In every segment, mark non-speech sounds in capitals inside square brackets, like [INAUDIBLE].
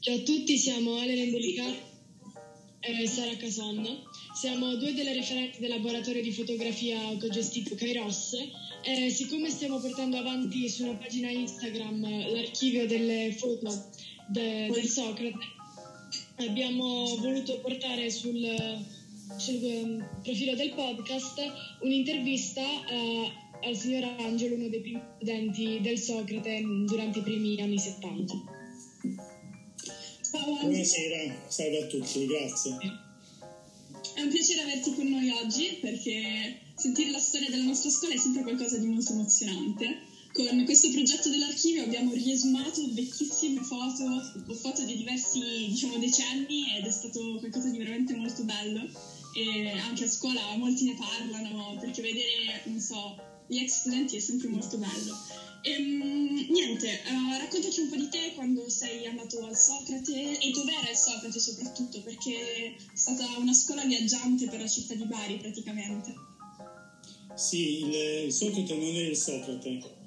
Ciao a tutti, siamo Elena Indelicar e Sara Casonna. Siamo due delle referenti del laboratorio di fotografia autogestito Kairos e siccome stiamo portando avanti su una pagina Instagram l'archivio delle foto de- del Socrate, abbiamo voluto portare sul, sul um, profilo del podcast un'intervista a- al signor Angelo, uno dei primi studenti del Socrate durante i primi anni 70. Buonasera, salve a tutti, grazie. è un piacere averti con noi oggi perché sentire la storia della nostra scuola è sempre qualcosa di molto emozionante. Con questo progetto dell'archivio abbiamo riesumato vecchissime foto o foto di diversi diciamo, decenni ed è stato qualcosa di veramente molto bello e anche a scuola molti ne parlano perché vedere, non so, gli ex studenti è sempre molto bello. Ehm, niente, eh, raccontaci un po' di te quando sei andato al Socrate e dov'era il Socrate soprattutto, perché è stata una scuola viaggiante per la città di Bari praticamente. Sì, il, il Socrate non è il Socrate.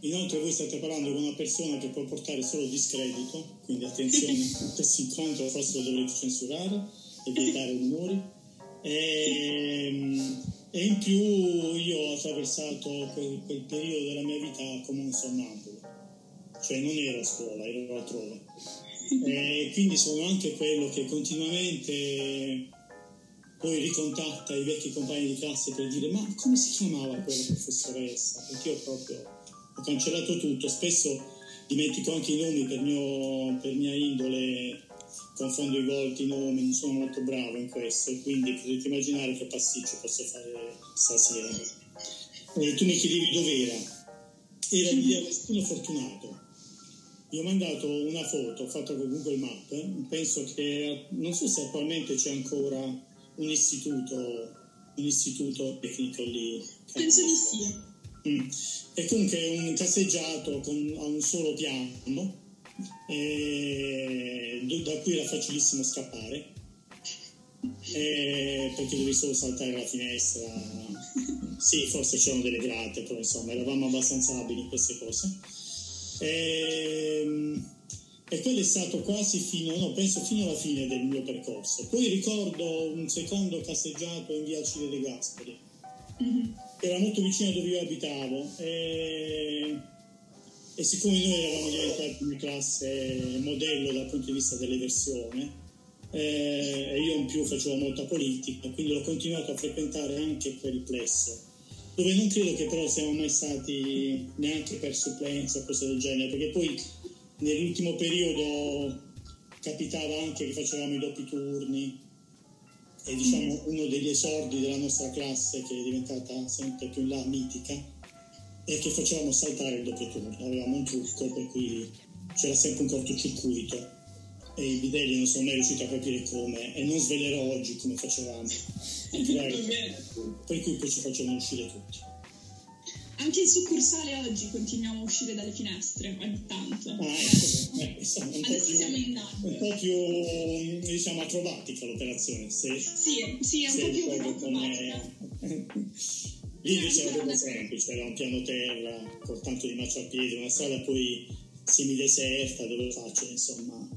Inoltre voi state parlando con una persona che può portare solo discredito, quindi attenzione, [LAUGHS] questo incontro forse lo dovrete censurare e vietare [LAUGHS] i minori. E, e in più io ho attraversato quel, quel periodo della mia vita come un sonnambulo, cioè non ero a scuola, ero altrove. [LAUGHS] E quindi sono anche quello che continuamente poi ricontatta i vecchi compagni di classe per dire ma come si chiamava quella professoressa? Perché io proprio ho cancellato tutto, spesso dimentico anche i nomi per, mio, per mia indole, confondo i volti, i nomi, non sono molto bravo in questo quindi potete immaginare che pasticcio posso fare stasera. E tu mi chiedevi dov'era? Era in via Agostino Fortunato. Vi ho mandato una foto fatta con Google Map, penso che non so se attualmente c'è ancora un istituto, un istituto tecnico lì. Penso di sì. Mm. E comunque è un casseggiato con, a un solo piano, eh, da cui era facilissimo scappare, eh, perché dovevi solo saltare la finestra. Sì, forse c'erano delle grate, però insomma eravamo abbastanza abili in queste cose. E, e quello è stato quasi fino, no, penso fino alla fine del mio percorso. Poi ricordo un secondo casseggiato in via Cile De Gasperi Mhm. era molto vicino a dove io abitavo e, e siccome noi eravamo diventati una classe modello dal punto di vista dell'eversione eh, e io in più facevo molta politica quindi ho continuato a frequentare anche quel plesso dove non credo che però siamo mai stati neanche per supplenza o cose del genere perché poi nell'ultimo periodo capitava anche che facevamo i doppi turni è diciamo uno degli esordi della nostra classe che è diventata sempre più in là mitica è che facevamo? Saltare il doppio turno. Avevamo un trucco per cui c'era sempre un cortocircuito. E i bidelli non sono mai riusciti a capire come. E non svelerò oggi come facevamo. [LAUGHS] Per cui poi ci facevano uscire tutti. Anche in succursale oggi continuiamo a uscire dalle finestre ogni tanto. ah, ecco, eh, insomma, un, Adesso siamo in Napoli. un po' più diciamo acrobatica l'operazione se, Sì, sì, è un po' più acrobatica. come [LAUGHS] Lì era proprio semplice, era un piano terra con tanto di marciapiede, una strada poi semideserta dove facile, insomma,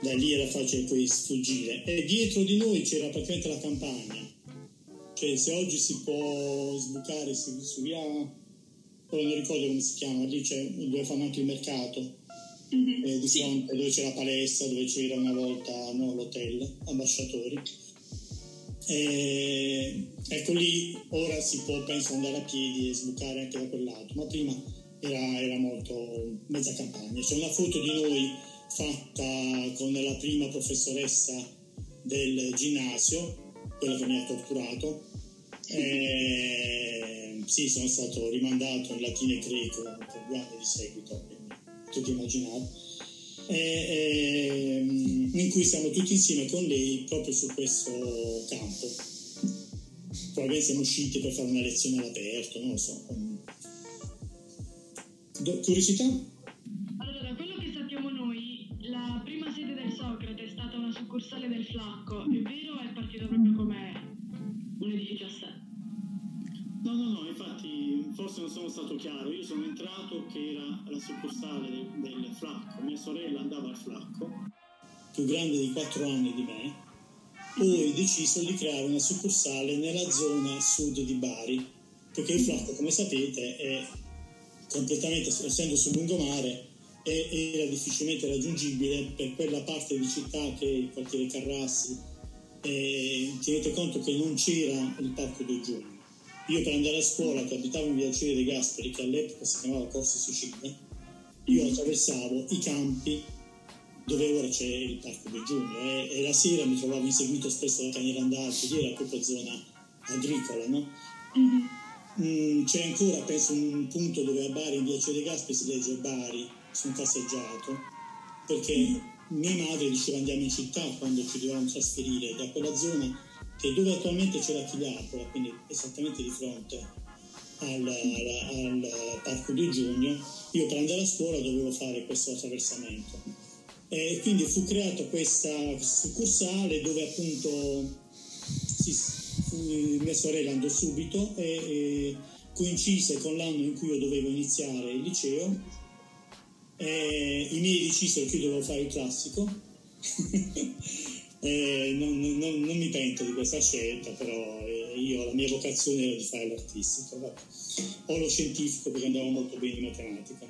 da lì era facile poi sfuggire. E dietro di noi c'era praticamente la campagna, cioè se oggi si può sbucare su, via, poi non ricordo come si chiama, lì c'è dove fanno anche il mercato, Mhm. eh, di Sì. fronte dove c'è la palestra, dove c'era una volta no, l'hotel, ambasciatori. E, ecco lì ora si può penso andare a piedi e sbucare anche da quel lato, ma prima era, era molto mezza campagna. C'è una foto di noi fatta con la prima professoressa del ginnasio, quella che mi ha torturato. E, sì, sono stato rimandato in latino e greco per due anni di seguito, quindi potete immaginare. E, e, in cui siamo tutti insieme con lei proprio su questo campo. Probabilmente siamo usciti per fare una lezione all'aperto, non lo so. Do- curiosità? Allora, da quello che sappiamo noi, la prima sede del Socrate è stata una succursale del Flacco, è vero forse non sono stato chiaro. Io sono entrato che era la succursale del, del Flacco, mia sorella andava al Flacco, più grande di 4 anni di me, poi deciso di creare una succursale nella zona sud di Bari, perché il Flacco, come sapete, è completamente, essendo sul lungomare, era difficilmente raggiungibile per quella parte di città che è il quartiere Carrassi. E tenete conto che non c'era il Parco del Giugno io per andare a scuola, che abitavo in via Cile dei Gasperi, che all'epoca si chiamava Corso Sicilia, io attraversavo i campi dove ora c'è il Parco del Giugno e, e la sera mi trovavo inseguito spesso da cani randaggi, lì era proprio zona agricola, no? Mm-hmm. Mm, c'è ancora, penso, un punto dove a Bari, in via Cile dei Gasperi, si legge Bari su un passeggiato, perché mm-hmm. mia madre diceva andiamo in città quando ci dovevamo trasferire da quella zona che dove attualmente c'è la Chigliapola, quindi esattamente di fronte al, al, al Parco di Giugno, io per andare a scuola dovevo fare questo attraversamento. E quindi fu creata questa succursale dove appunto si, fu, mia sorella andò subito e, e coincise con l'anno in cui io dovevo iniziare il liceo. E I miei decisero che io dovevo fare il classico [LAUGHS] Eh, non, non, non, mi pento di questa scelta, però eh, io la mia vocazione era di fare l'artistico, o lo scientifico perché andavo molto bene in matematica.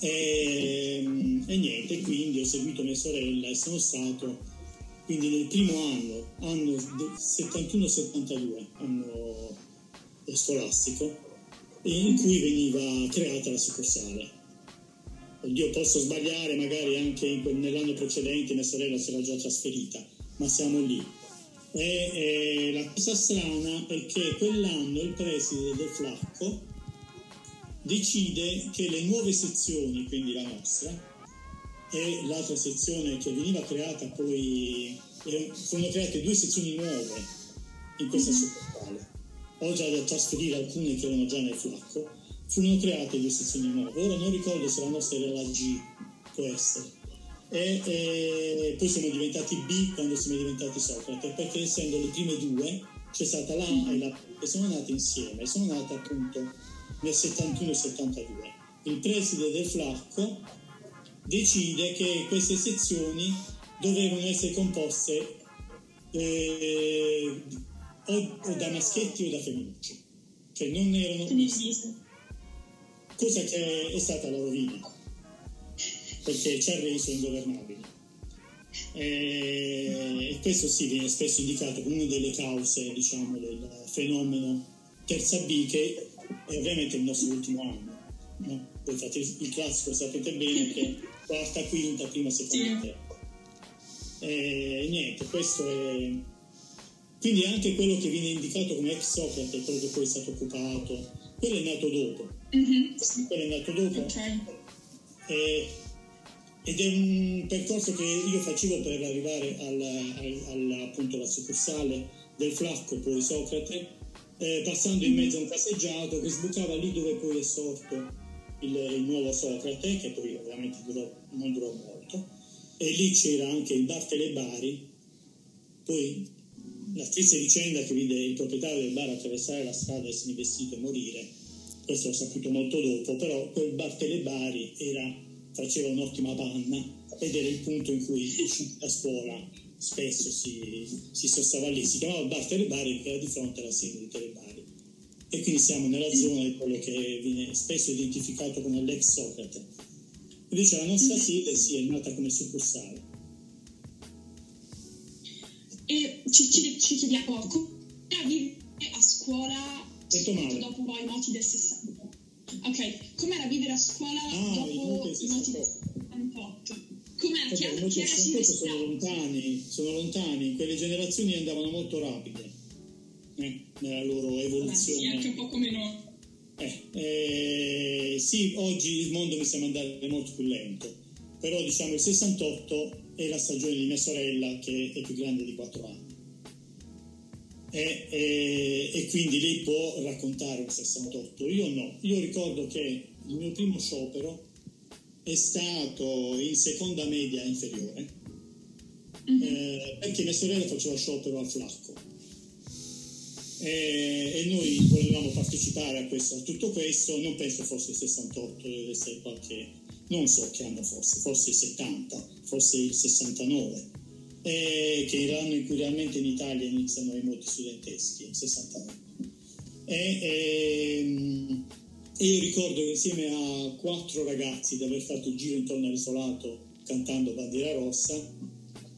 E, e, niente, quindi ho seguito mia sorella e sono stato quindi nel primo anno, anno 71-72, anno scolastico, in cui veniva creata la succursale oddio posso sbagliare, magari anche nell'anno precedente mia sorella si era già trasferita, ma siamo lì. E, e, la cosa strana è che quell'anno il preside del Flacco decide che le nuove sezioni, quindi la nostra, e l'altra sezione che veniva creata poi, eh, furono create due sezioni nuove in questa mm-hmm. succursale, oltre a trasferire alcune che erano già nel Flacco, furono create due sezioni nuove. Ora non ricordo se la nostra era la G, può essere. E, e, poi siamo diventati B quando siamo diventati Socrate, perché essendo le prime due c'è stata la A e la B, che sono nate insieme, e sono nate appunto nel 71-72. Il preside del Flacco decide che queste sezioni dovevano essere composte eh, o, o, da maschietti o da femminucci, cioè non erano cosa che è stata la rovina, perché ci ha reso ingovernabili. E questo sì viene spesso indicato come una delle cause diciamo, del fenomeno terza B che è ovviamente il nostro ultimo anno. No? Voi fate il classico, sapete bene che quarta, quinta, prima, seconda, terza. E niente, questo è... Quindi anche quello che viene indicato come ex Socrate, quello che poi è stato occupato, quello è nato dopo Mm-hmm. Quello è nato dopo. Okay. E, ed è un percorso che io facevo per arrivare alla, alla, appunto, alla succursale del Flacco, poi Socrate, eh, passando in mezzo a un passeggiato che sbucava lì dove poi è sorto il, il nuovo Socrate, che poi ovviamente durò, non durò molto, e lì c'era anche il bar Telebari, poi la triste vicenda che vide il proprietario del bar attraversare la strada, essere vestito e morire, questo l'ho saputo molto dopo, però quel bar Telebari era, faceva un'ottima panna ed era il punto in cui [LAUGHS] a scuola spesso si, si sostava lì, si chiamava bar Telebari perché era di fronte alla sede di Telebari. E quindi siamo nella zona di quello che viene spesso identificato come l'ex Socrate. Invece la nostra mm-hmm. sede sì, è nata come succursale. E ci, ci, ci chiediamo, come a scuola Detto male. dopo i moti del 60. Ok, com'era vivere a scuola ah, dopo i moti del 68? Com'era? Che, okay, che era sono lontani, sono lontani, quelle generazioni andavano molto rapide eh, nella loro evoluzione. Sì, anche un po' come noi. Eh, eh, sì, oggi il mondo mi sembra andare molto più lento, però diciamo il 68 è la stagione di mia sorella che è più grande di 4 anni e, e, e, quindi lei può raccontare un 68. Io no, io ricordo che il mio primo sciopero è stato in seconda media inferiore mm-hmm. eh, perché mia sorella faceva sciopero al flacco e, e noi volevamo partecipare a, questo, a, tutto questo, non penso fosse il 68, deve essere qualche, non so che anno fosse, forse il 70, forse il 69, eh, che è l'anno in Italia iniziano i moti studenteschi, il 69. E, ehm, io ricordo che insieme a quattro ragazzi di aver fatto il giro intorno all'isolato cantando Bandiera Rossa,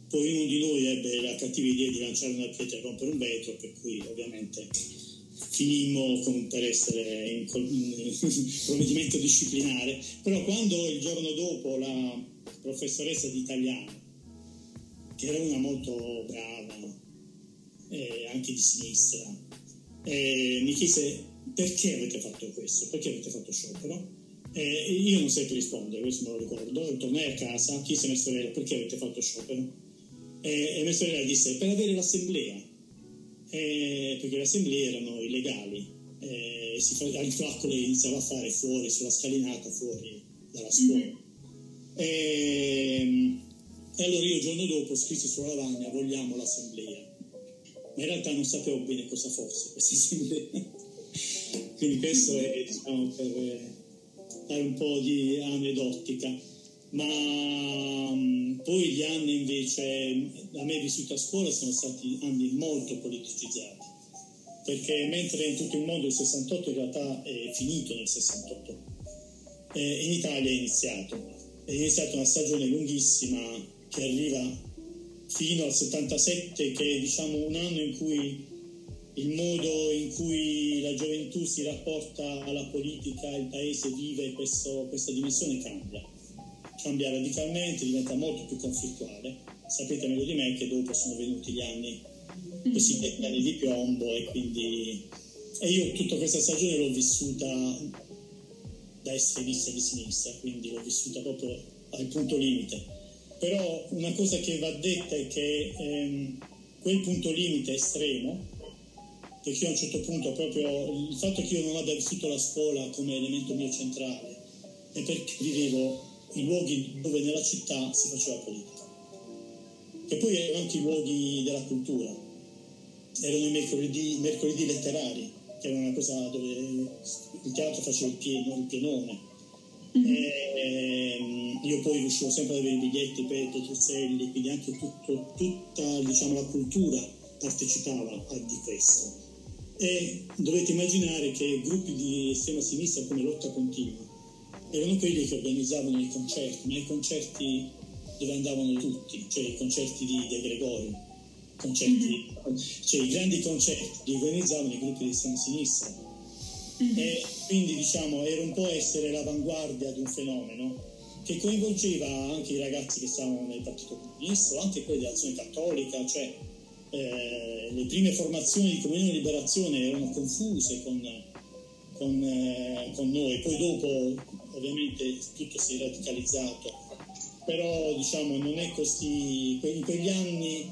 poi uno di noi ebbe la cattiva idea di lanciare una pietra e rompere un vetro, per cui ovviamente finimmo con, per essere in, in [LAUGHS] provvedimento disciplinare. Però quando il giorno dopo la professoressa di italiano, che era una molto brava, eh, anche di sinistra, eh, mi chiese perché avete fatto questo, perché avete fatto sciopero? Eh, io non sapevo rispondere, questo me lo ricordo. Tornai a casa, chiese a mia sorella perché avete fatto sciopero? Eh, e mia sorella disse per avere l'assemblea, eh, perché le assemblee erano illegali. Eh, si fa, il flacco le iniziava a fare fuori, sulla scalinata, fuori dalla scuola. Mm-hmm. E, e allora io il giorno dopo scrissi sulla lavagna vogliamo l'assemblea. Ma in realtà non sapevo bene cosa fosse questa [LAUGHS] assemblea. Quindi questo è diciamo, per dare un po' di aneddotica ma um, poi gli anni invece a me vissuti a scuola sono stati anni molto politicizzati perché mentre in tutto il mondo il 68 in realtà è finito nel 68 eh, in Italia è iniziato è iniziata una stagione lunghissima che arriva fino al 77 che è diciamo un anno in cui il modo in cui la gioventù si rapporta alla politica, il paese vive questo, questa dimensione cambia cambia radicalmente, diventa molto più conflittuale. Sapete meglio di me che dopo sono venuti gli anni cosiddetti anni di piombo e quindi e io tutta questa stagione l'ho vissuta da estremista di sinistra, quindi l'ho vissuta proprio al punto limite. Però una cosa che va detta è che ehm, quel punto limite estremo, perché io a un certo punto proprio il fatto che io non abbia vissuto la scuola come elemento mio centrale è perché vivevo i luoghi dove nella città si faceva politica. E poi erano anche i luoghi della cultura, erano i mercoledì, mercoledì letterari, che era una cosa dove il teatro faceva il, pieno, il pienone. Mm-hmm. E, ehm, io poi riuscivo sempre ad avere i biglietti per Petruzzelli, quindi anche tutto, tutta diciamo, la cultura partecipava a di questo. E dovete immaginare che gruppi di estrema sinistra come Lotta Continua erano quelli che organizzavano i concerti, ma i concerti dove andavano tutti, cioè i concerti di De Gregorio, concerti, mm-hmm. cioè i grandi concerti li organizzavano i gruppi di estrema sinistra. E quindi diciamo era un po' essere l'avanguardia di un fenomeno che coinvolgeva anche i ragazzi che stavano nel Partito Comunista anche quelli dell'azione cattolica, cioè eh, le prime formazioni di Comunione e Liberazione erano confuse con, con, eh, con noi, poi dopo ovviamente tutto si è radicalizzato, però diciamo non è così, in quegli anni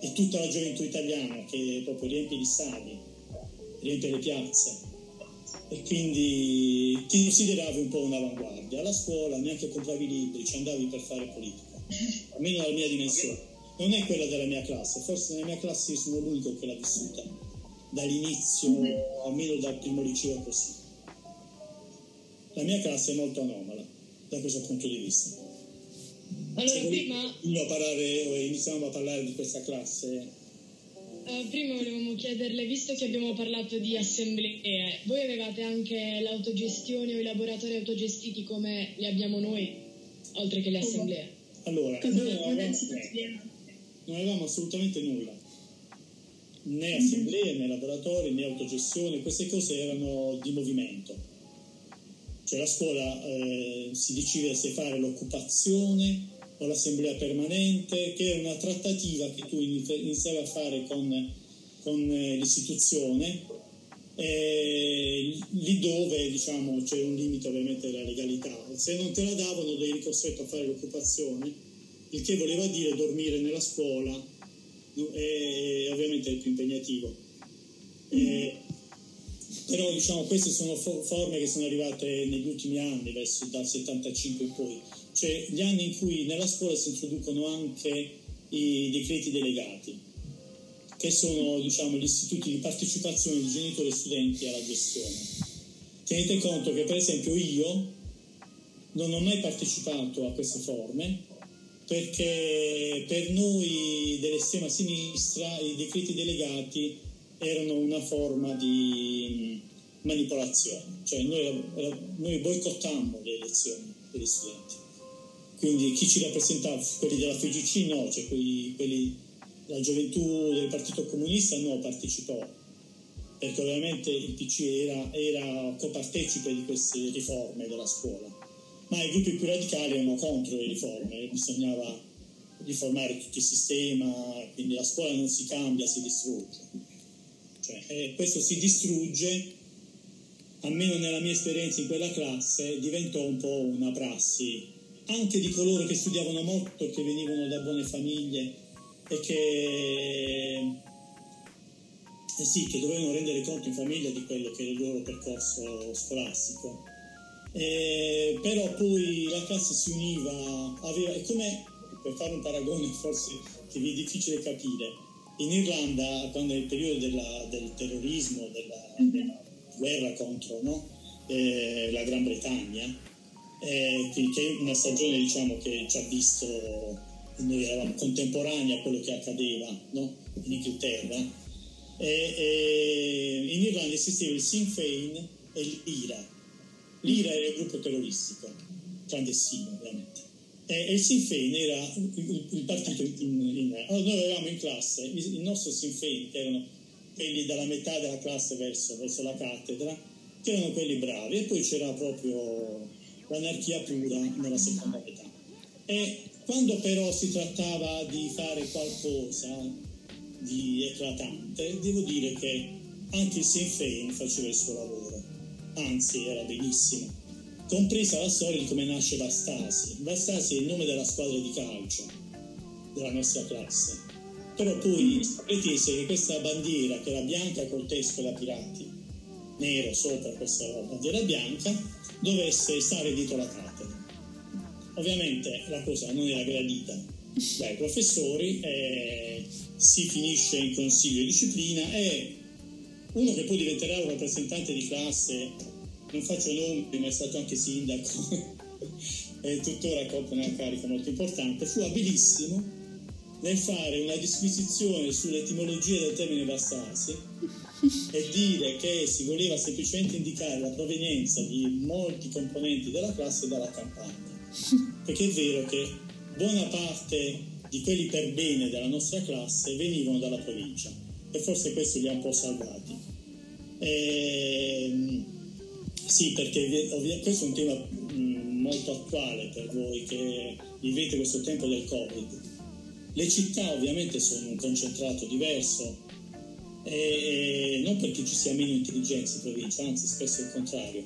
è tutta la gioventù italiana che proprio riempie gli stadi, riempie le piazze e quindi ti consideravi un po' un'avanguardia. Alla scuola neanche compravi libri, ci andavi per fare politica, almeno nella mia dimensione. Non è quella della mia classe, forse nella mia classe io sono l'unico che l'ha vissuta dall'inizio, almeno dal primo liceo così. La mia classe è molto anomala da questo punto di vista. Allora, prima... Iniziamo a parlare di questa classe. Uh, prima volevamo chiederle, visto che abbiamo parlato di assemblee, voi avevate anche l'autogestione o i laboratori autogestiti come li abbiamo noi, oltre che le assemblee? Allora, noi non avevamo, non avevamo assolutamente nulla né assemblee né laboratori né autogestione, queste cose erano di movimento. Cioè la scuola eh, si decide se fare l'occupazione o l'assemblea permanente, che è una trattativa che tu iniziavi a fare con, con eh, l'istituzione, eh, lì dove diciamo, c'è un limite ovviamente della legalità. Se non te la davano eri costretto a fare l'occupazione, il che voleva dire dormire nella scuola, e ovviamente è più impegnativo. Mm-hmm. Però diciamo queste sono forme che sono arrivate negli ultimi anni, verso dal 75 in poi, cioè gli anni in cui nella scuola si introducono anche i decreti delegati. che sono diciamo, gli istituti di partecipazione di genitori e studenti alla gestione. Tenete conto che per esempio io non ho mai partecipato a queste forme perché per noi dell'estrema sinistra i decreti delegati erano una forma di manipolazione, cioè noi, noi boicottammo le elezioni degli studenti. Quindi chi ci rappresentava, quelli della FGC no, cioè quelli, quelli la gioventù del Partito Comunista no, partecipò, perché ovviamente il PC era, era copartecipe di queste riforme della scuola, ma i gruppi più radicali erano contro le riforme, bisognava riformare tutto il sistema, quindi la scuola non si cambia, si distrugge. Cioè, eh, questo si distrugge, almeno nella mia esperienza in quella classe, diventò un po' una prassi, anche di coloro che studiavano molto, che venivano da buone famiglie e che, eh sì, che dovevano rendere conto in famiglia di quello che era il loro percorso scolastico. Eh, però poi la classe si univa, aveva, è come, per fare un paragone forse che vi è difficile capire, in Irlanda, quando è il periodo della, del terrorismo, della, della, guerra contro no? eh, la Gran Bretagna, eh, che è una stagione diciamo, che ci ha visto noi eravamo contemporanei a quello che accadeva no? in Inghilterra, e, e in Irlanda esisteva il Sinn Féin e l'IRA. L'IRA era il gruppo terroristico, clandestino ovviamente. E, e il Sinn Féin era il, il partito in, in, allora noi avevamo in classe il, il nostro Sinn Féin, che erano quelli dalla metà della classe verso, verso la cattedra, che erano quelli bravi, e poi c'era proprio l'anarchia pura nella seconda metà. E quando però si trattava di fare qualcosa di eclatante, devo dire che anche il Sinn Féin faceva il suo lavoro, anzi era benissimo, compresa la storia di come nasce Vastasi. Vastasi è il nome della squadra di calcio della nostra classe, però poi pretese che questa bandiera, che era bianca col testo da pirati, nero sopra questa bandiera bianca, dovesse stare dietro la cattedra Ovviamente la cosa non era gradita dai professori, eh, si finisce in consiglio di disciplina e uno che poi diventerà un rappresentante di classe, non faccio nomi, ma è stato anche sindaco [LAUGHS] e tuttora copre una carica molto importante, fu abilissimo nel fare una disquisizione sull'etimologia del termine Vastasi e dire che si voleva semplicemente indicare la provenienza di molti componenti della classe dalla campagna [LAUGHS] perché è vero che buona parte di quelli per bene della nostra classe venivano dalla provincia e forse questo li ha un po' salvati. E, ehm, sì, perché questo è un tema mm, molto attuale per voi che vivete questo tempo del Covid. Le città ovviamente sono un concentrato diverso, e non perché ci sia meno intelligenza in provincia, anzi spesso il contrario,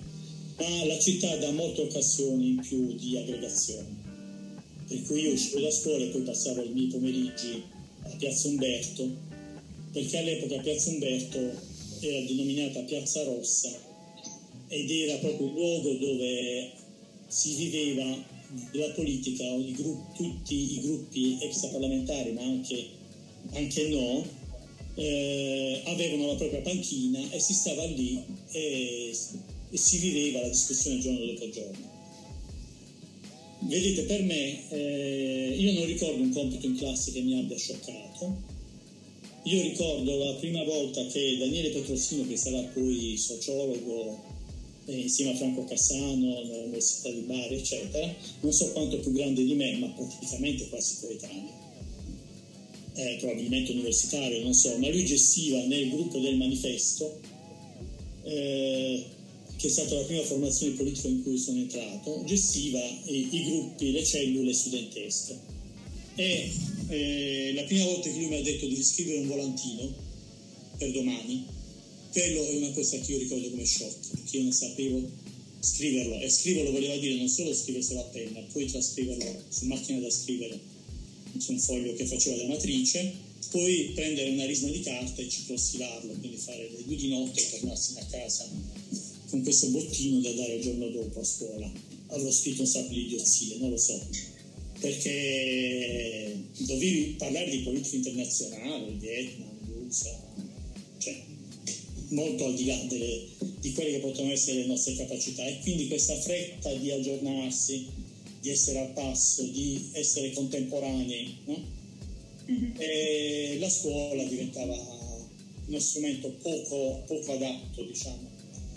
ma la città dà molte occasioni in più di aggregazione. Per cui io uscivo da scuola e poi passavo i miei pomeriggi a Piazza Umberto, perché all'epoca Piazza Umberto era denominata Piazza Rossa ed era proprio il luogo dove si viveva la politica, i gruppi, tutti i gruppi extraparlamentari, ma anche, anche no, eh, avevano la propria panchina e si stava lì e e si viveva la discussione giorno dopo giorno. Vedete, per me, eh, io non ricordo un compito in classe che mi abbia scioccato. Io ricordo la prima volta che Daniele Petrosino, che sarà poi sociologo eh, insieme a Franco Cassano all'Università di Bari, eccetera, non so quanto più grande di me, ma praticamente quasi coetaneo, eh, probabilmente universitario, non so, ma lui gestiva nel gruppo del manifesto eh, che è stata la prima formazione politica in cui sono entrato, gestiva i, i gruppi, le cellule studentesche. E eh, la prima volta che lui mi ha detto di scrivere un volantino per domani, quello è una cosa che io ricordo come shock, perché io non sapevo scriverlo. E scriverlo voleva dire non solo scriverselo a penna, poi trascriverlo su macchina da scrivere su un foglio che faceva la matrice, poi prendere una risma di carta e ciclostilarlo, quindi fare le due di notte e tornarsene a casa con questo bottino da dare il giorno dopo a scuola. Avrò scritto un sacco di idiozie, non lo so, perché dovevi parlare di politica internazionale, Vietnam, usa, cioè molto al di là delle, di quelle che possono essere le nostre capacità e quindi questa fretta di aggiornarsi, di essere al passo, di essere contemporanei, no? mm-hmm. la scuola diventava uno strumento poco, poco adatto diciamo,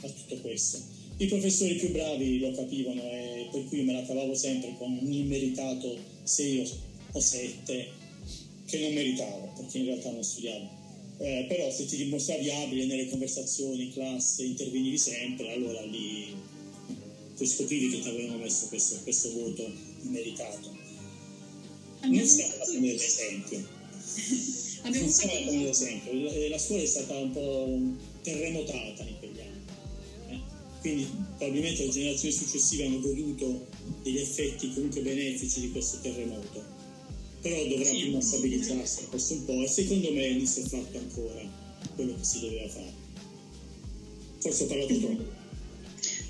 a tutto questo. I professori più bravi lo capivano e per cui me la cavavo sempre con un immeritato 6 o 7 che non meritavo perché in realtà non studiavo. Eh, però se ti dimostravi abile nelle conversazioni in classe, intervenivi sempre, allora lì tu scoprivi che ti avevano messo questo, questo voto immeritato. Non stiamo facendo l'esempio. Non stiamo facendo l'esempio. La, la scuola è stata un po' terremotata in quegli anni. Eh? Quindi probabilmente le generazioni successive hanno goduto degli effetti comunque benefici di questo terremoto però dovrà sì, prima stabilizzarsi questo un po' e secondo me non si è fatto ancora quello che si doveva fare. Forse ho parlato [LAUGHS] troppo.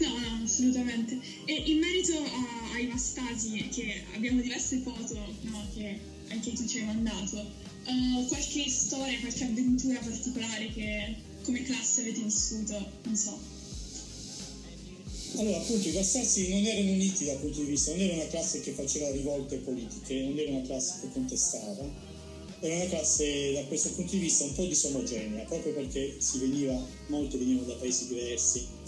No, no, assolutamente. E in merito a, ai vastasi, che abbiamo diverse foto no, che anche tu ci hai mandato, uh, qualche storia, qualche avventura particolare che come classe avete vissuto? Non so. Allora, appunto, i Vassassi non erano uniti dal punto di vista, non era una classe che faceva rivolte politiche, non era una classe che contestava, era una classe da questo punto di vista un po' disomogenea, proprio perché si veniva, molti venivano da paesi diversi.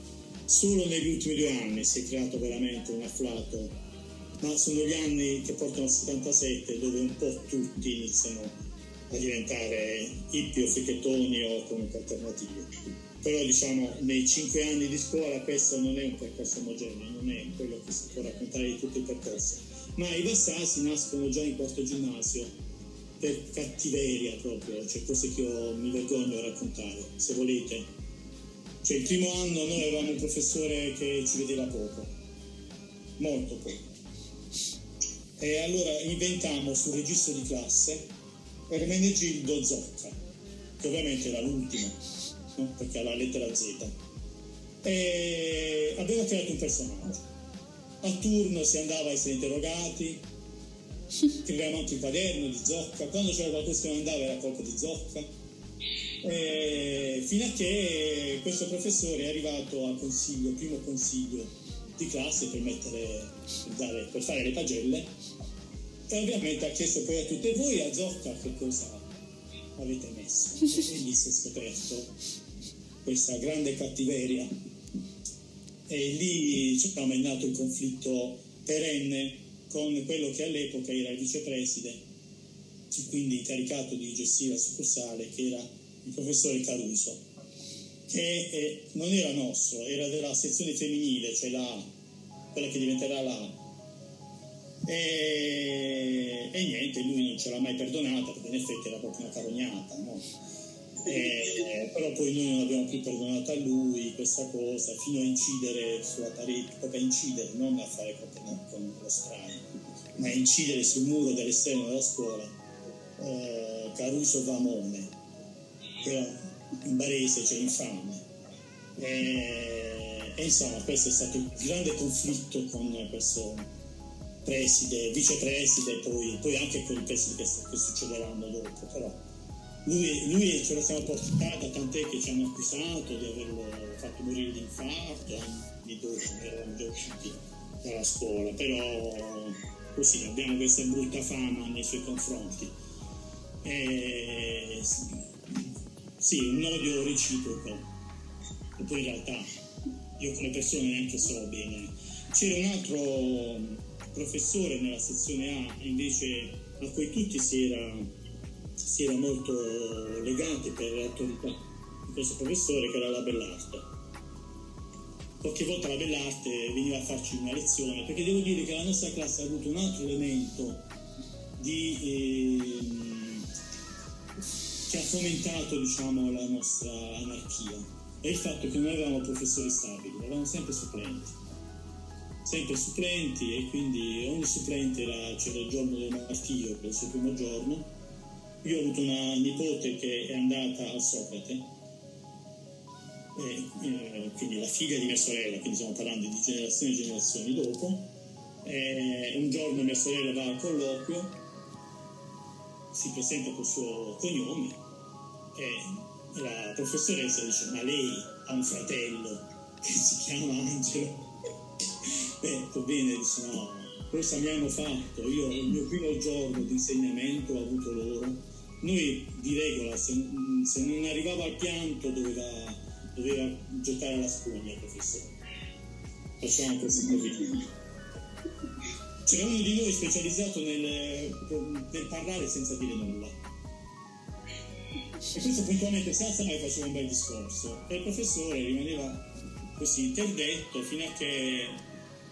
Solo negli ultimi due anni si è creato veramente un afflato, ma sono gli anni che portano al 77 dove un po' tutti iniziano a diventare hippie o fricchettoni o comunque alternativi. Però diciamo nei cinque anni di scuola questo non è un percorso omogeneo, non è quello che si può raccontare di tutto il percorso, ma i Vassasi nascono già in quarto ginnasio per cattiveria proprio, cioè cose che io mi vergogno a raccontare, se volete. Cioè il primo anno noi avevamo un professore che ci vedeva poco, molto poco. E allora inventammo sul registro di classe Ermenegildo Zocca, che ovviamente era l'ultimo no? perché ha la lettera Z. E abbiamo creato un personaggio. A turno si andava a essere interrogati, [LAUGHS] scrivevamo anche il quaderno di Zocca, quando c'era qualcosa che non andava era colpa di Zocca. E fino a che questo professore è arrivato al consiglio, primo consiglio di classe per, mettere, per, dare, per fare le pagelle e ovviamente ha chiesto poi a tutte voi a Zocca che cosa avete messo e lì si è scoperto questa grande cattiveria. E lì diciamo, è nato il conflitto perenne con quello che all'epoca era il vicepreside, quindi incaricato di gestire la succursale, che era il professore Caruso, che eh, non era nostro, era della sezione femminile, cioè la quella che diventerà la e, e, niente, lui non ce l'ha mai perdonata perché in effetti era proprio una carognata, no? Eh, però poi noi non abbiamo più perdonato a lui questa cosa fino a incidere sulla parete, proprio a incidere, non a fare con, con lo spray, ma a incidere sul muro dell'esterno della scuola eh, Caruso Vamone, era in barese, cioè infame. E, e insomma questo è stato il grande conflitto con questo preside, vicepreside, poi, poi anche con i presidi che, che succederanno dopo, però lui, lui, ce lo siamo portata, tant'è che ci hanno accusato di averlo fatto morire di infarto anni dopo, eravamo già usciti dalla scuola, però così abbiamo questa brutta fama nei suoi confronti. E, sì, un odio reciproco, e poi in realtà io come persona neanche so bene. C'era un altro professore nella sezione A invece a cui tutti si era si era molto legati per l'autorità di questo professore che era la Bellarte. Qualche volta la Bellarte veniva a farci una lezione perché devo dire che la nostra classe ha avuto un altro elemento di, eh, che ha fomentato diciamo, la nostra anarchia è il fatto che non avevamo professori stabili, avevamo sempre supplenti sempre supplenti e quindi ogni supplente era, c'era il giorno del martirio, per il suo primo giorno, io ho avuto una nipote che è andata a Socrate, e, eh, quindi la figlia di mia sorella, quindi stiamo parlando di generazioni e generazioni dopo. E un giorno mia sorella va al colloquio, si presenta col suo cognome E la professoressa dice, ma lei ha un fratello che si chiama Angelo? [LAUGHS] Va bene, dice no, cosa mi hanno fatto? Io il mio primo giorno di insegnamento ho avuto loro. Noi di regola, se, se non arrivava al pianto, doveva, doveva gettare alla spugna il professore. Facciamo così così. C'era uno di noi specializzato nel, nel parlare senza dire nulla. E questo puntualmente si alzava e faceva un bel discorso. E il professore rimaneva così interdetto fino a che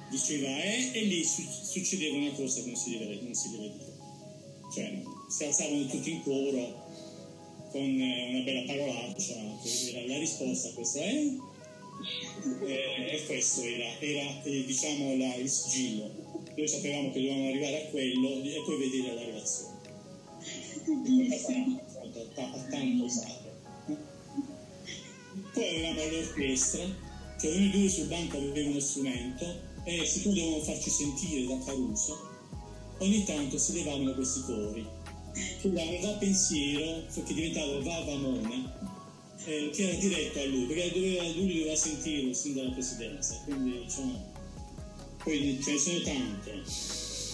diceva eh, e lì su- succedeva una cosa che non si deve, non si deve dire. Cioè, si alzavano tutti in coro con eh, una bella parolaccia, che era la risposta a questo eh? E, e questo era, era eh, diciamo la, il sigillo. Noi sapevamo che dovevamo arrivare a quello e poi vedere la relazione. A tanto usato. Poi avevamo l'orchestra, cioè ogni due sul banco aveva uno strumento e siccome dovevamo farci sentire da Caruso, ogni tanto si levavano questi cori. Che un va pensiero, che diventava va Vamone, eh, che era diretto a lui, perché doveva, lui doveva sentirlo sin dalla presidenza. Quindi diciamo, poi ce ne sono tante.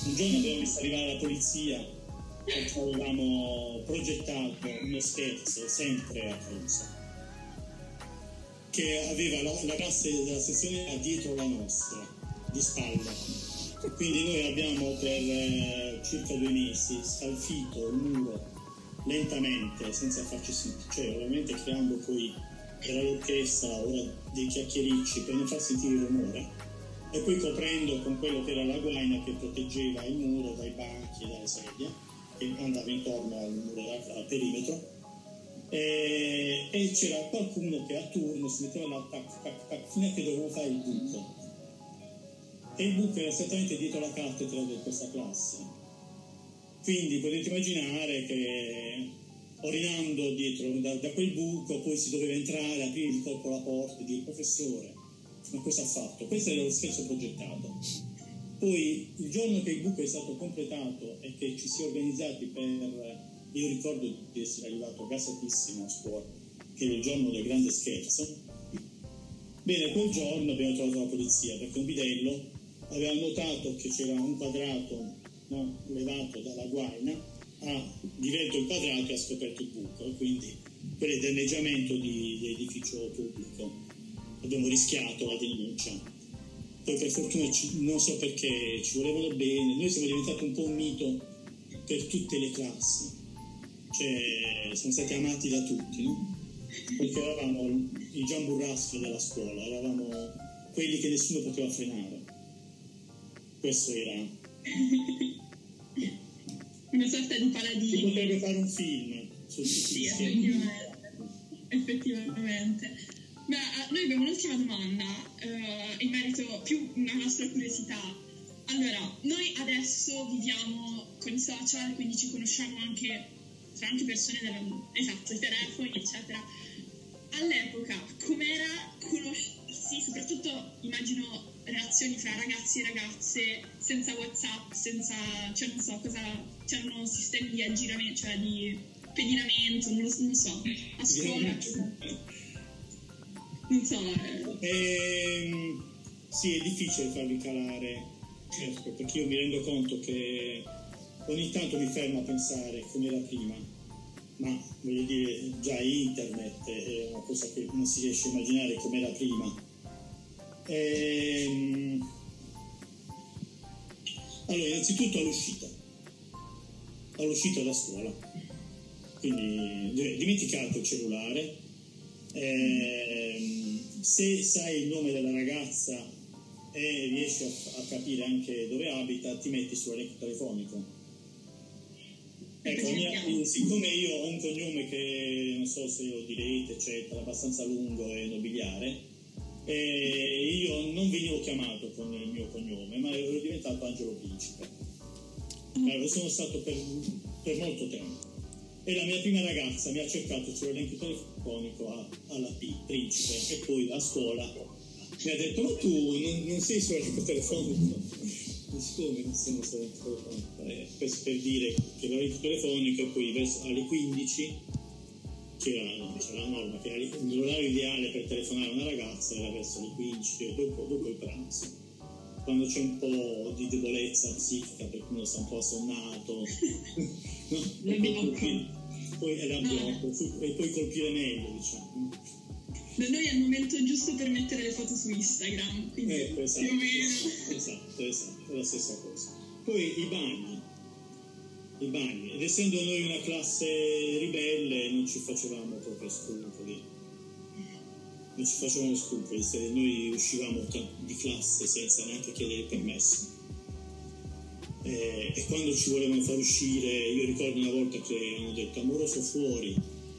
Un giorno abbiamo visto arrivare la polizia e avevamo progettato uno scherzo sempre a Caruso che aveva la, la classe della sezione dietro la nostra, di spalla. Quindi noi abbiamo per eh, circa due mesi scalfito il muro lentamente, senza farci sentire, cioè ovviamente creando poi era l'orchestra, ora dei chiacchiericci per non far sentire il rumore, e poi coprendo con quello che era la guaina che proteggeva il muro dai banchi e dalle sedie, che andava intorno al muro al perimetro e, e, c'era qualcuno che a turno si metteva là tac, tac, tac, fino a che dovevo fare il buco. E il buco era esattamente dietro la cattedra di questa classe. Quindi potete immaginare che orinando dietro da, da, quel buco poi si doveva entrare, aprire il colpo alla porta e dire professore, ma cosa ha fatto? Questo era lo scherzo progettato. Poi il giorno che il buco è stato completato e che ci si è organizzati per io ricordo di essere arrivato gasatissimo a scuola, che era il giorno del grande scherzo. Bene, quel giorno abbiamo trovato la polizia perché un bidello aveva notato che c'era un quadrato no, levato dalla guaina, ha diretto il quadrato e ha scoperto il buco, quindi quello è danneggiamento di, di edificio pubblico. Abbiamo rischiato la denuncia. Poi per fortuna ci, non so perché ci volevano bene, noi siamo diventati un po' un mito per tutte le classi cioè, siamo stati amati da tutti, no? Perché eravamo i Gian Burrasco della scuola, eravamo quelli che nessuno poteva frenare. Questo era. Una sorta di paladino. Si potrebbe fare un film su tutti Sì, effettivamente. effettivamente. Beh, noi abbiamo un'ultima domanda uh, in merito più una nostra curiosità. Allora, noi adesso viviamo con i social, quindi ci conosciamo anche tra anche persone della, esatto, i telefoni, eccetera. All'epoca, com'era conoscersi, soprattutto immagino relazioni fra ragazzi e ragazze senza WhatsApp, senza, cioè non so cosa, c'erano sistemi di aggiramento, cioè di pedinamento, non, lo, non so, a scuola. So. Eh. Ehm, sì, è difficile farli calare, certo, perché io mi rendo conto che ogni tanto mi fermo a pensare come era prima, ma voglio dire, già internet è una cosa che non si riesce a immaginare come era prima. Ehm... Allora, innanzitutto all'uscita, all'uscita da scuola, quindi dimenticate il cellulare, ehm, se sai il nome della ragazza e riesci a, a capire anche dove abita, ti metti sull'elenco telefonico Ecco, mia, siccome io ho un cognome che non so se lo direte, eccetera, abbastanza lungo e nobiliare, eh, io non venivo chiamato con il mio cognome, ma ero diventato Angelo Principe. Allora, mm. sono stato per, per, molto tempo. E la mia prima ragazza mi ha cercato sull'elenco telefonico a, alla P, Principe, e poi a scuola mi ha detto, ma tu non, non sei sull'elenco telefonico? siccome non siamo stati eh, per, per dire che l'orecchio telefonico poi verso alle 15 c'era, c'era la norma che l'orario ideale per telefonare a una ragazza era verso le 15, dopo, dopo il pranzo quando c'è un po' di debolezza psichica perché uno sta un po' assonnato [LAUGHS] no? Poi, era blocco, e poi colpire meglio diciamo. Da noi è il momento giusto per mettere le foto su Instagram quindi ecco, esatto, più o meno. esatto, esatto, è la stessa cosa. Poi i bagni. I bagni. Ed essendo noi una classe ribelle non ci facevamo proprio scrupoli. Non ci facevamo scrupoli noi uscivamo di classe senza neanche chiedere permesso eh, e quando ci volevano far uscire io ricordo una volta che hanno detto amoroso fuori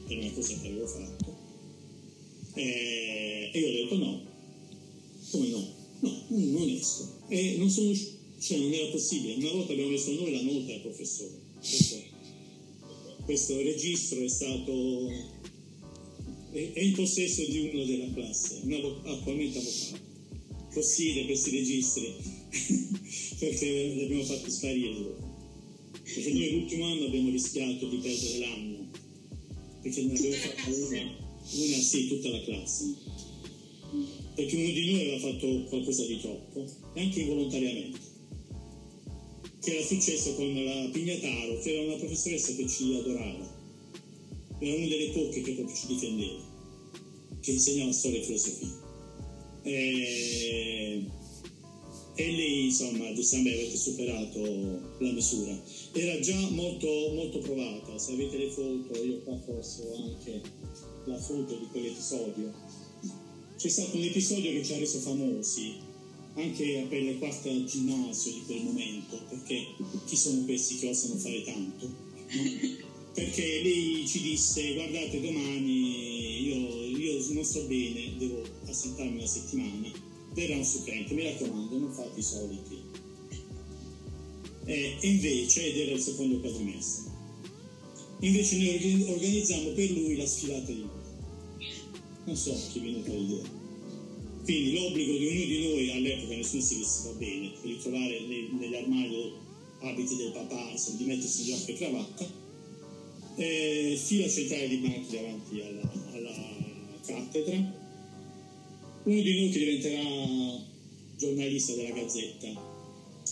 per una cosa che avevo fatto. Eh, e io ho detto no come no? no, non esco e non sono cioè non era possibile. Una volta abbiamo messo noi la nota al professore. Questo, questo registro è stato è, in possesso di uno della classe, un avo, attualmente avvocato. Possiede questi registri perché li abbiamo fatti sparire. Perché noi l'ultimo anno abbiamo rischiato di perdere l'anno, perché ne abbiamo fatto una, una, sì, tutta la classe. Perché uno di noi aveva fatto qualcosa di troppo, e anche involontariamente che era successo con la Pignataro, che era una professoressa che ci adorava. Era una delle poche che proprio ci difendeva, che insegnava storia e filosofia. E, e lei, insomma, diciamo, avete superato la misura. Era già molto, molto provata, se avete le foto, io qua forse ho anche la foto di quell'episodio. C'è stato un episodio che ci ha reso famosi, anche per le quarta ginnasio di quel momento, perché chi sono questi che osano fare tanto? Perché lei ci disse, guardate domani io, io non sto bene, devo assentarmi una settimana, verrà un supplente, mi raccomando, non fate i soliti. E invece, ed era il secondo quadrimestre, invece noi organizziamo per lui la sfilata di moda. Non so chi è venuta l'idea quindi l'obbligo di ognuno di noi all'epoca nessuno si vestiva bene, di trovare nell'armadio abiti del papà, insomma, di mettersi giacca e cravatta, eh, fila centrale di banchi davanti alla, alla cattedra, uno di noi che diventerà giornalista della Gazzetta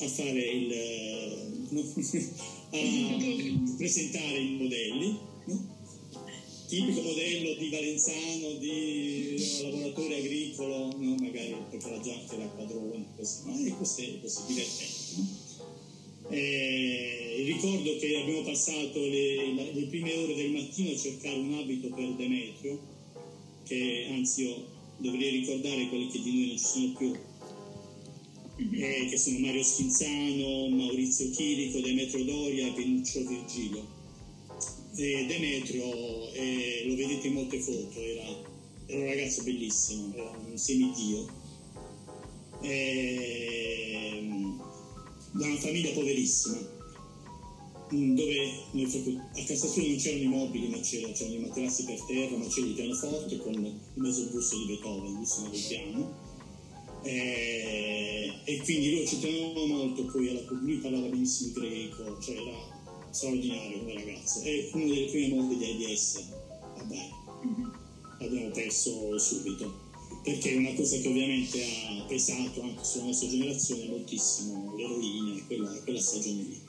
a fare il no, [LAUGHS] a presentare i modelli no? tipico modello di Valenzano, di lavoratore agricolo, magari perché la giacca era quadrone, così, no? e così, così divertente. Eh, ricordo che abbiamo passato le, le, prime ore del mattino a cercare un abito per Demetrio, che anzi io dovrei ricordare quelli che di noi non ci sono più, eh, che sono Mario Schinzano, Maurizio Chirico, Demetrio Doria e Penuccio Virgilio. Eh, Demetrio, eh, lo vedete in molte foto, era, era, un ragazzo bellissimo, era un semidio, eh, da una famiglia poverissima, mm, dove a casa sua non c'erano i mobili, ma c'erano i materassi per terra, ma c'era il pianoforte con il mezzo busto di Beethoven, lui suonava il piano. Eh, e quindi loro ci tenevano molto, poi alla, lui parlava benissimo greco, cioè era straordinario come ragazzo. È una delle prime mogli di ADS. Vabbè, l'abbiamo perso subito. Perché è una cosa che ovviamente ha pesato anche sulla nostra generazione moltissimo, l'eroina, quella, quella stagione lì.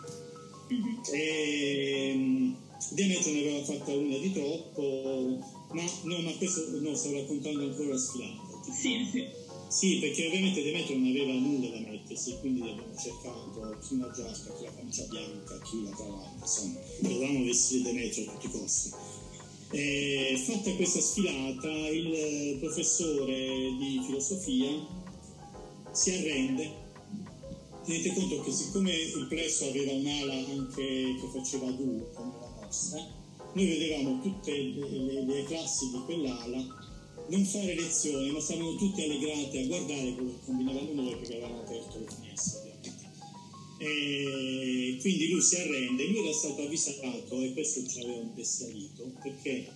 Mm-hmm. E, um, Demetrio ne aveva fatta una di troppo, ma no, ma questo no, stavo raccontando ancora la sfilata. Sì, sì. Sì, perché ovviamente Demetrio non aveva nulla da mettersi, quindi abbiamo cercato chi una giacca, chi la camicia bianca, chi la cravatta, insomma, dovevamo vestire Demetrio a tutti i costi. E fatta questa sfilata, il professore di filosofia si arrende. Tenete conto che siccome il plesso aveva un'ala anche che faceva due come la nostra, noi vedevamo tutte le, le, le classi di quell'ala non fare lezioni, ma stavano tutti allegrati a guardare quello che combinavamo noi perché avevamo aperto le finestre. E quindi lui si arrende, lui era stato avvisato e questo ci aveva imbestialito perché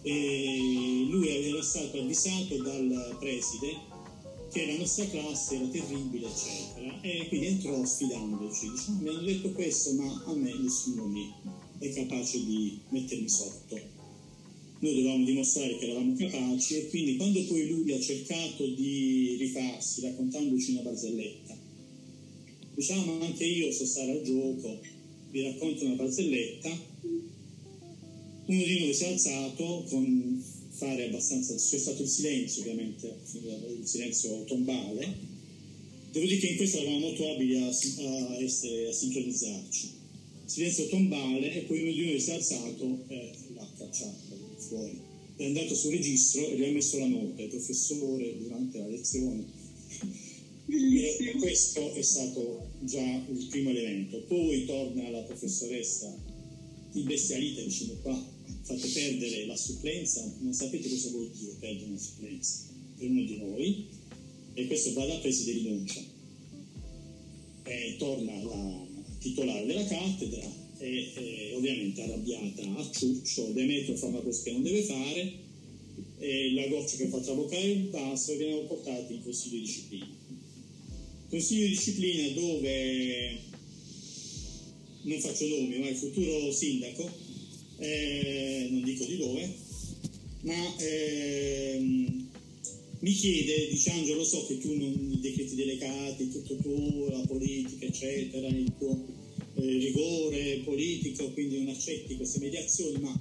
eh, lui era stato avvisato dal preside che la nostra classe era terribile eccetera e quindi entrò sfidandoci diciamo, mi hanno detto questo ma a me nessuno mi è capace di mettermi sotto. Noi dovevamo dimostrare che eravamo capaci e quindi quando poi lui ha cercato di rifarsi raccontandoci una barzelletta, diciamo anche io so stare al gioco, vi racconto una barzelletta, uno di noi si è alzato con fare abbastanza, c'è stato il silenzio ovviamente, il silenzio tombale, devo dire che in questo eravamo molto abili a, a, essere, a sincronizzarci. Silenzio tombale e poi uno di noi si è alzato e l'ha cacciato fuori. È andato sul registro e gli ha messo la nota, il professore durante la lezione. [LAUGHS] E questo è stato già il primo elemento. Poi torna la professoressa imbestialita dicendo qua fate perdere la supplenza, non sapete cosa vuol dire perdere una supplenza per uno di noi e questo va da presi di rinuncia. E torna la titolare della cattedra e, e ovviamente arrabbiata a ciuccio, Demetrio fa una cosa che non deve fare e la goccia che fa traboccare il vaso e veniamo portati in consiglio di disciplina. Consiglio di disciplina dove non faccio nomi, ma il futuro sindaco, eh, non dico di dove, ma ehm, mi chiede, dice Angelo, lo so che tu non i decreti delegati, tutto tu, la politica, eccetera, il tuo eh, rigore politico, quindi non accetti queste mediazioni, ma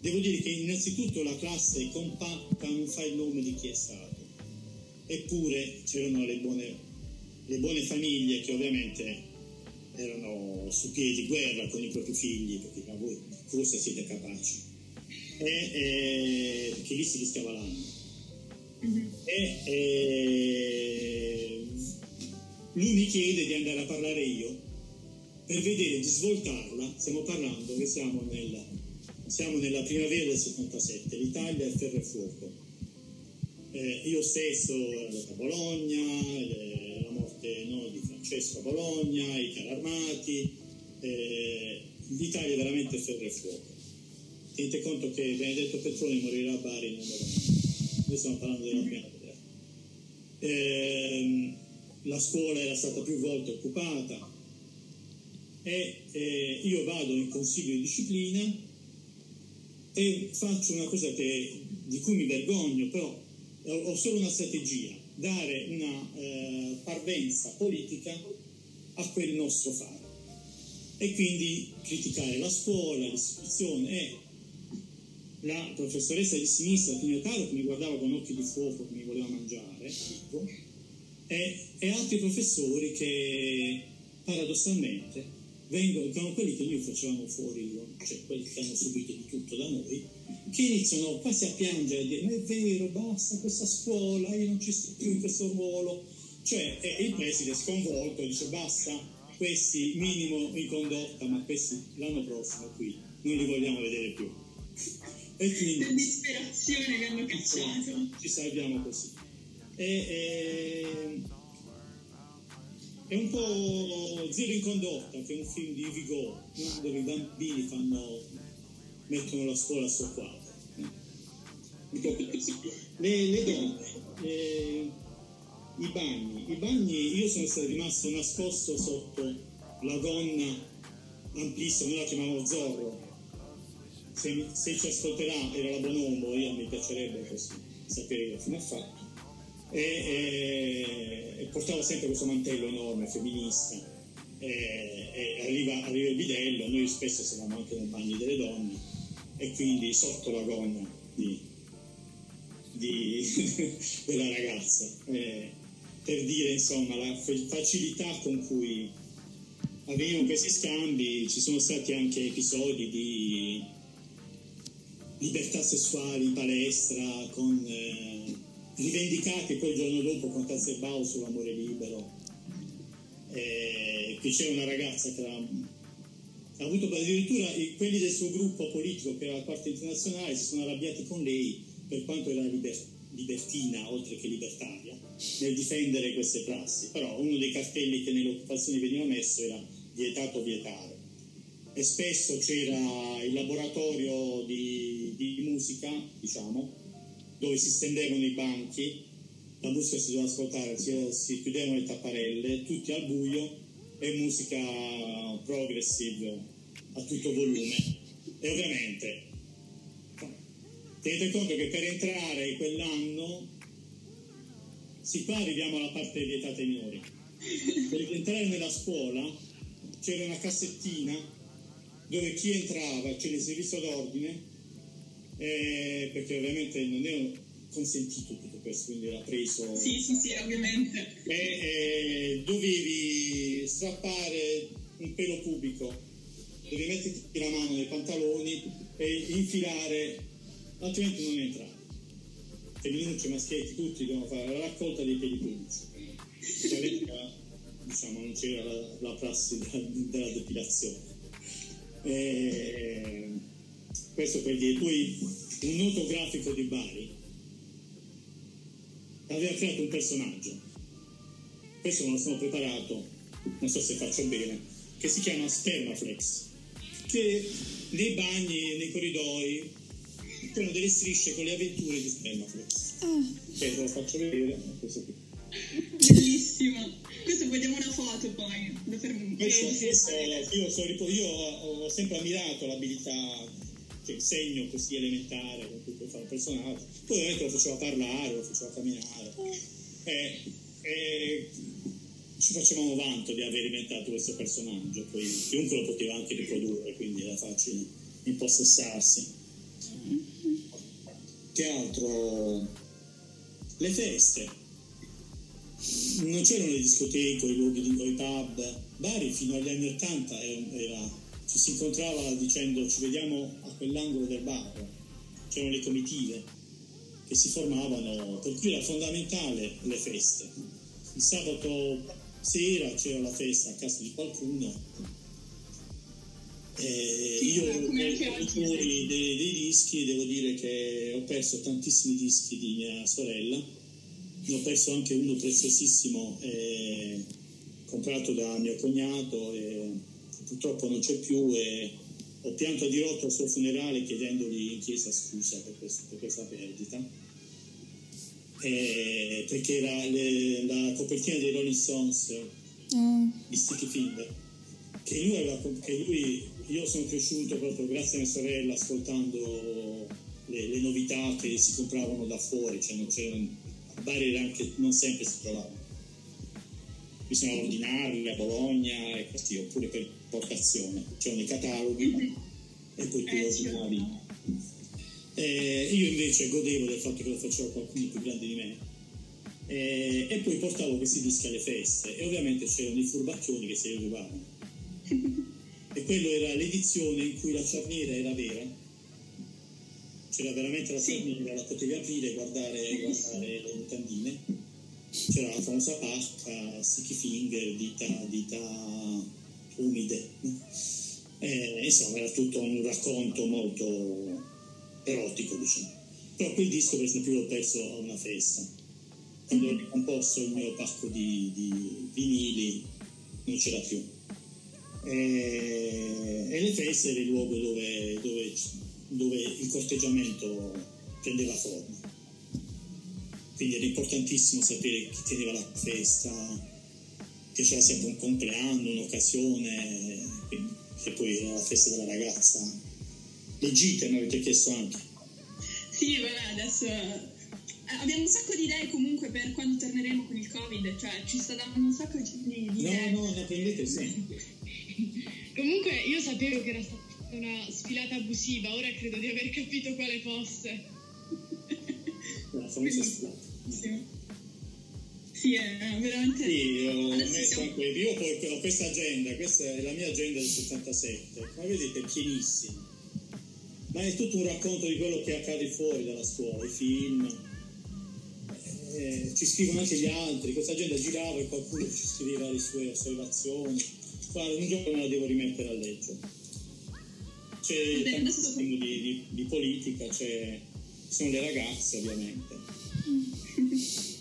devo dire che innanzitutto la classe compatta non fa il nome di chi è stato. Eppure c'erano le buone, le buone famiglie che ovviamente erano su piedi di guerra con i propri figli, perché ma voi forse siete capaci. E, e, perché lì si rischiava l'anno. Mm-hmm. E, e, lui mi chiede di andare a parlare io per vedere di svoltarla, stiamo parlando che siamo nella, siamo nella primavera del 77, l'Italia è ferro e fuoco. Eh, io stesso ero andato a Bologna, eh, la morte no, di Francesco a Bologna, i carri armati, eh, l'Italia è veramente ferro e fuoco. Tenete conto che Benedetto Petroni morirà a Bari nel Bologna. Noi stiamo parlando della prima guerra. Eh, la scuola era stata più volte occupata, e eh, io vado in consiglio di disciplina e faccio una cosa che, di cui mi vergogno, però ho solo una strategia, dare una eh, parvenza politica a quel nostro fare e quindi criticare la scuola, l'istituzione e la professoressa di sinistra Tina Caro che mi guardava con occhi di fuoco che mi voleva mangiare tipo, e, e altri professori che paradossalmente vengono, sono quelli che noi facevamo fuori, cioè quelli che hanno subito di tutto da noi, che iniziano quasi a piangere e dire ma è vero, basta questa scuola, io non ci sto più in questo ruolo. Cioè e il preside sconvolto dice basta, questi minimo in condotta, ma questi l'anno prossimo qui non li vogliamo vedere più. E quindi... Per disperazione che hanno cacciato. Ci salviamo così. E, e, è un po' Zero in condotta, che è un film di Vigo, dove i bambini fanno, mettono la scuola a suo quadro. [LAUGHS] Le, le donne, eh, i bagni, i bagni, io sono stato rimasto nascosto sotto la donna amplissima, noi la chiamavamo Zorro. Se, se ci ascolterà era la Bonomo, io mi piacerebbe così sapere fine ha fatto. E, e, e, portava sempre questo mantello enorme, femminista, e, e arriva, arriva, il bidello, noi spesso siamo anche nei bagni delle donne e quindi sotto la gonna di, di, [LAUGHS] della ragazza, per dire insomma la facilità con cui avevano questi scambi, ci sono stati anche episodi di libertà sessuali in palestra con... Eh, rivendicati poi il giorno dopo con Cazzebao sull'amore libero. Eh, qui c'era una ragazza che ha, ha avuto addirittura quelli del suo gruppo politico che era la parte internazionale si sono arrabbiati con lei per quanto era liber, libertina oltre che libertaria nel difendere queste prassi però uno dei cartelli che nelle occupazioni veniva messo era vietato vietare e spesso c'era il laboratorio di, di musica diciamo dove si stendevano i banchi, la musica si doveva ascoltare, si, si chiudevano le tapparelle, tutti al buio e musica progressive a tutto volume. E ovviamente tenete conto che per entrare quell'anno, si qua arriviamo alla parte vietata ai minori, per entrare nella scuola c'era una cassettina dove chi entrava, c'era il servizio d'ordine, eh, perché ovviamente non è consentito tutto questo, quindi era preso... Sì, sì, sì, ovviamente. E, eh, dovevi strappare un pelo pubico, devi metterti la mano nei pantaloni e infilare, altrimenti non entrare. Femminucci, maschietti, tutti devono fare la raccolta dei peli pubici. All'epoca, diciamo, non c'era la, la prassi della, della depilazione. E, questo per dire, poi un noto grafico di Bari aveva creato un personaggio. Questo me lo sono preparato, non so se faccio bene, che si chiama Spermaflex, che nei bagni nei corridoi c'erano delle strisce con le avventure di Spermaflex. Ah, Che ve lo faccio vedere, questo qui. Bellissimo. Questo vogliamo una foto poi. Da Questo, questo- io, sono io ho sempre ammirato l'abilità, cioè il segno così elementare con cui puoi fare un personaggio. Poi ovviamente lo faceva parlare, lo faceva camminare. E, e ci facevamo vanto di aver inventato questo personaggio, poi chiunque lo poteva anche riprodurre, quindi era facile impossessarsi. Che altro? Le feste. Non c'erano le discoteche, i luoghi di i pub. Bari fino agli anni Ottanta era, era- ci si incontrava dicendo ci vediamo a quell'angolo del bar. C'erano le comitive che si formavano, per cui era fondamentale le feste. Il sabato sera c'era la festa a casa di qualcuno. E Sì, io come per anche i oggi, autori dei, dei dischi devo dire che ho perso tantissimi dischi di mia sorella. Ne ho perso anche uno preziosissimo eh, comprato da mio cognato e purtroppo non c'è più e ho pianto a dirotto al suo funerale chiedendogli in chiesa scusa per, questo- per questa perdita. Eh, perché era le- la copertina dei Rolling Stones ah, di Sticky Finger che lui aveva che lui io sono cresciuto proprio grazie a mia sorella ascoltando le, le novità che si compravano da fuori cioè non c'erano a Bari anche non sempre si trovavano bisognava ordinarli a Bologna e così oppure per importazione c'erano i cataloghi e poi tu Eh, lo sì. ordinavi. Eh, io invece godevo del fatto che lo faceva qualcuno più grande di me. Eh, e poi portavo questi dischi alle feste e ovviamente c'erano i furbacchioni che se li rubavano [LAUGHS] e quello era l'edizione in cui la cerniera era vera? C'era veramente la Sì. cerniera la potevi aprire e guardare, guardare le mutandine c'era la famosa pacca sticky finger dita, dita umide. Eh, insomma era tutto un racconto molto erotico diciamo. Però quel disco per esempio l'ho perso a una festa. Quando ho ricomposto il mio pacco di, di vinili non c'era più e, le feste era il luogo dove, dove, dove il corteggiamento prendeva forma. Quindi era importantissimo sapere chi teneva la festa che c'era sempre un compleanno, un'occasione che poi era la festa della ragazza. Le gite mi avete chiesto anche. Sì, vabbè, adesso abbiamo un sacco di idee comunque per quando torneremo con il Covid, cioè ci sta dando un sacco di, di no idee. no no prendete sempre [LAUGHS] Comunque io sapevo che era stata una sfilata abusiva, ora credo di aver capito quale fosse. la famosa sfilata. Sì, Sì, è veramente... Sì, ho Adesso messo siamo- anche, io ho questa agenda, questa è la mia agenda del 77, come vedete è pienissima, ma è tutto un racconto di quello che accade fuori dalla scuola, i film, eh, ci scrivono anche gli altri, questa agenda girava e qualcuno ci scriveva le sue osservazioni, guarda un giorno me la devo rimettere a leggere. C'è Bene, adesso- di, di- di politica, c'è, ci sono le ragazze ovviamente. [LAUGHS]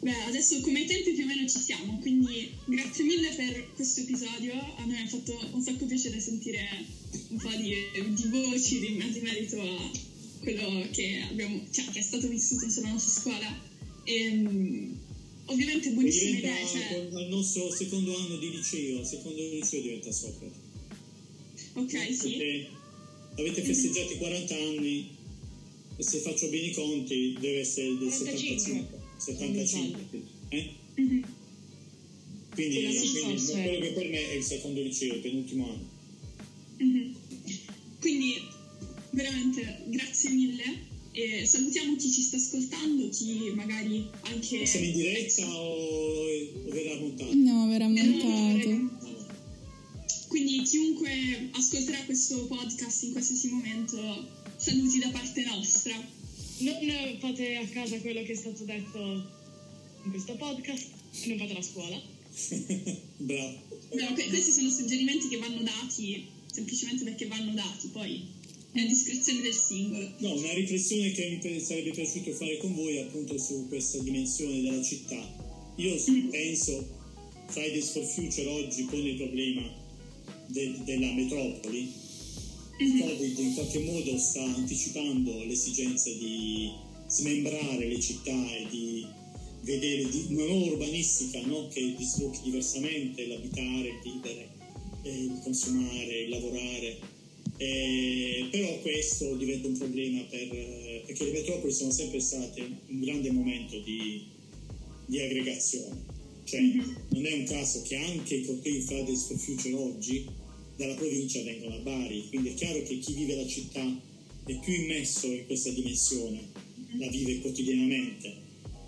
Beh, adesso come tempi più o meno ci siamo, quindi grazie mille per questo episodio. A me ha fatto un sacco piacere sentire un po' di, di voci di, di merito a quello che, abbiamo, cioè, che è stato vissuto sulla nostra scuola. E, mm, ovviamente buonissime idee, cioè, al nostro secondo anno di liceo, al secondo liceo diventa Socrate. ok, sì. Perché avete festeggiato i 40 anni e se faccio bene i conti deve essere del 45. 75. Eh? Mhm. Quindi, Sì, quindi scorso quello che per me è il secondo liceo, il penultimo anno. Mhm. Quindi veramente grazie mille e salutiamo chi ci sta ascoltando, chi magari anche... Siamo in diretta o, o verrà montato? No, verrà Eh, montato. Quindi chiunque ascolterà questo podcast in qualsiasi momento, saluti da parte nostra. Non fate a casa quello che è stato detto in questo podcast e non fate la scuola. [LAUGHS] Bravo. No, que- questi sono suggerimenti che vanno dati semplicemente perché vanno dati, poi è a discrezione del singolo. No, una riflessione che mi sarebbe piaciuto fare con voi appunto su questa dimensione della città. Io s- penso Fridays for Future oggi pone il problema de- della metropoli. Il Covid in qualche modo sta anticipando l'esigenza di smembrare le città e di vedere di- una nuova urbanistica no? che sviluppi diversamente l'abitare, il vivere, eh, il consumare, il lavorare. Eh, però questo diventa un problema per, eh, perché le metropoli sono sempre state un grande momento di, di aggregazione. Cioè, non è un caso che anche i cortei Fridays for Future oggi dalla provincia vengono a Bari, quindi è chiaro che chi vive la città è più immesso in questa dimensione, la vive quotidianamente.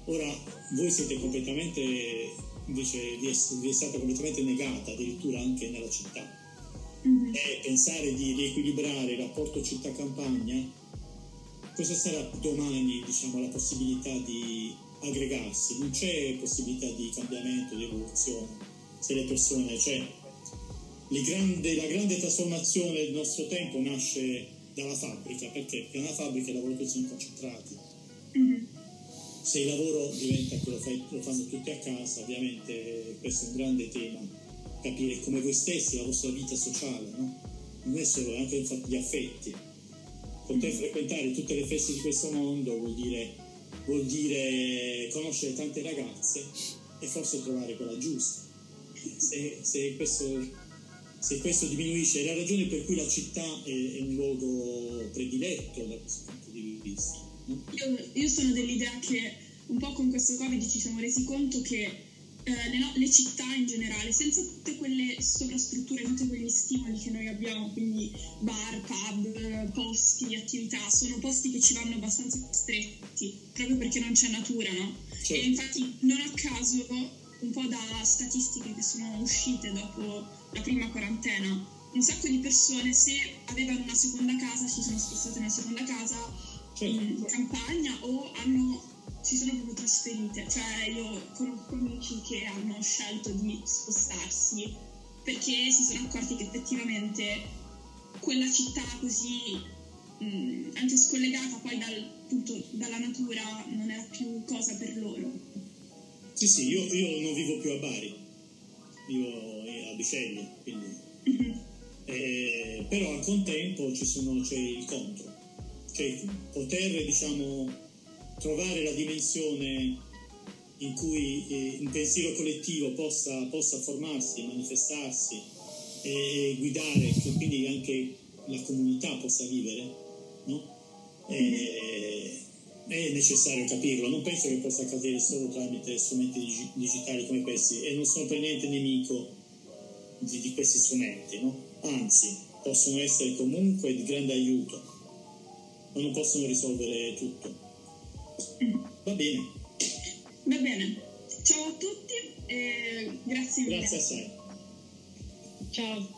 Ora, voi siete completamente, invece vi è, vi è stata completamente negata addirittura anche nella città e pensare di riequilibrare il rapporto città-campagna, cosa sarà domani diciamo, la possibilità di aggregarsi? Non c'è possibilità di cambiamento, di evoluzione se le persone, cioè grande- la grande trasformazione del nostro tempo nasce dalla fabbrica, perché? Perché nella fabbrica i lavoratori sono concentrati. Mhm. Se il lavoro diventa che lo, fai- lo fanno tutti a casa, ovviamente questo è un grande tema, capire come voi stessi, la vostra vita sociale, no? non è solo, anche di affetti. Poter frequentare tutte le feste di questo mondo vuol dire, vuol dire conoscere tante ragazze e forse trovare quella giusta. Se, se questo, se questo diminuisce, è la ragione per cui la città è, è un luogo prediletto da questo punto di vista. no? Io, io sono dell'idea che un po' con questo Covid ci siamo resi conto che eh, le, le città in generale, senza tutte quelle sovrastrutture, tutti quegli stimoli che noi abbiamo, quindi bar, pub, posti, attività, sono posti che ci vanno abbastanza stretti, proprio perché non c'è natura, no? Certo. E infatti non a caso, un po' da statistiche che sono uscite dopo la prima quarantena, un sacco di persone se avevano una seconda casa si sono spostate in una seconda casa Certo. in campagna o hanno, si sono proprio trasferite. Cioè io conosco amici che hanno scelto di spostarsi perché si sono accorti che effettivamente quella città così mh, anche scollegata poi dal, appunto, dalla natura non era più cosa per loro. Sì, sì, io, io non vivo più a Bari, vivo a Biceglie, quindi... Mhm. Eh, però al contempo ci sono, c'è il contro, cioè poter diciamo, trovare la dimensione in cui eh, un pensiero collettivo possa, possa formarsi, manifestarsi e guidare, che quindi anche la comunità possa vivere, no? Eh, è necessario capirlo, non penso che possa accadere solo tramite strumenti digi- digitali come questi e non sono per niente nemico di, di questi strumenti, no? anzi possono essere comunque di grande aiuto, ma non possono risolvere tutto. Va bene, Va bene, ciao a tutti e grazie mille. grazie assai. Ciao.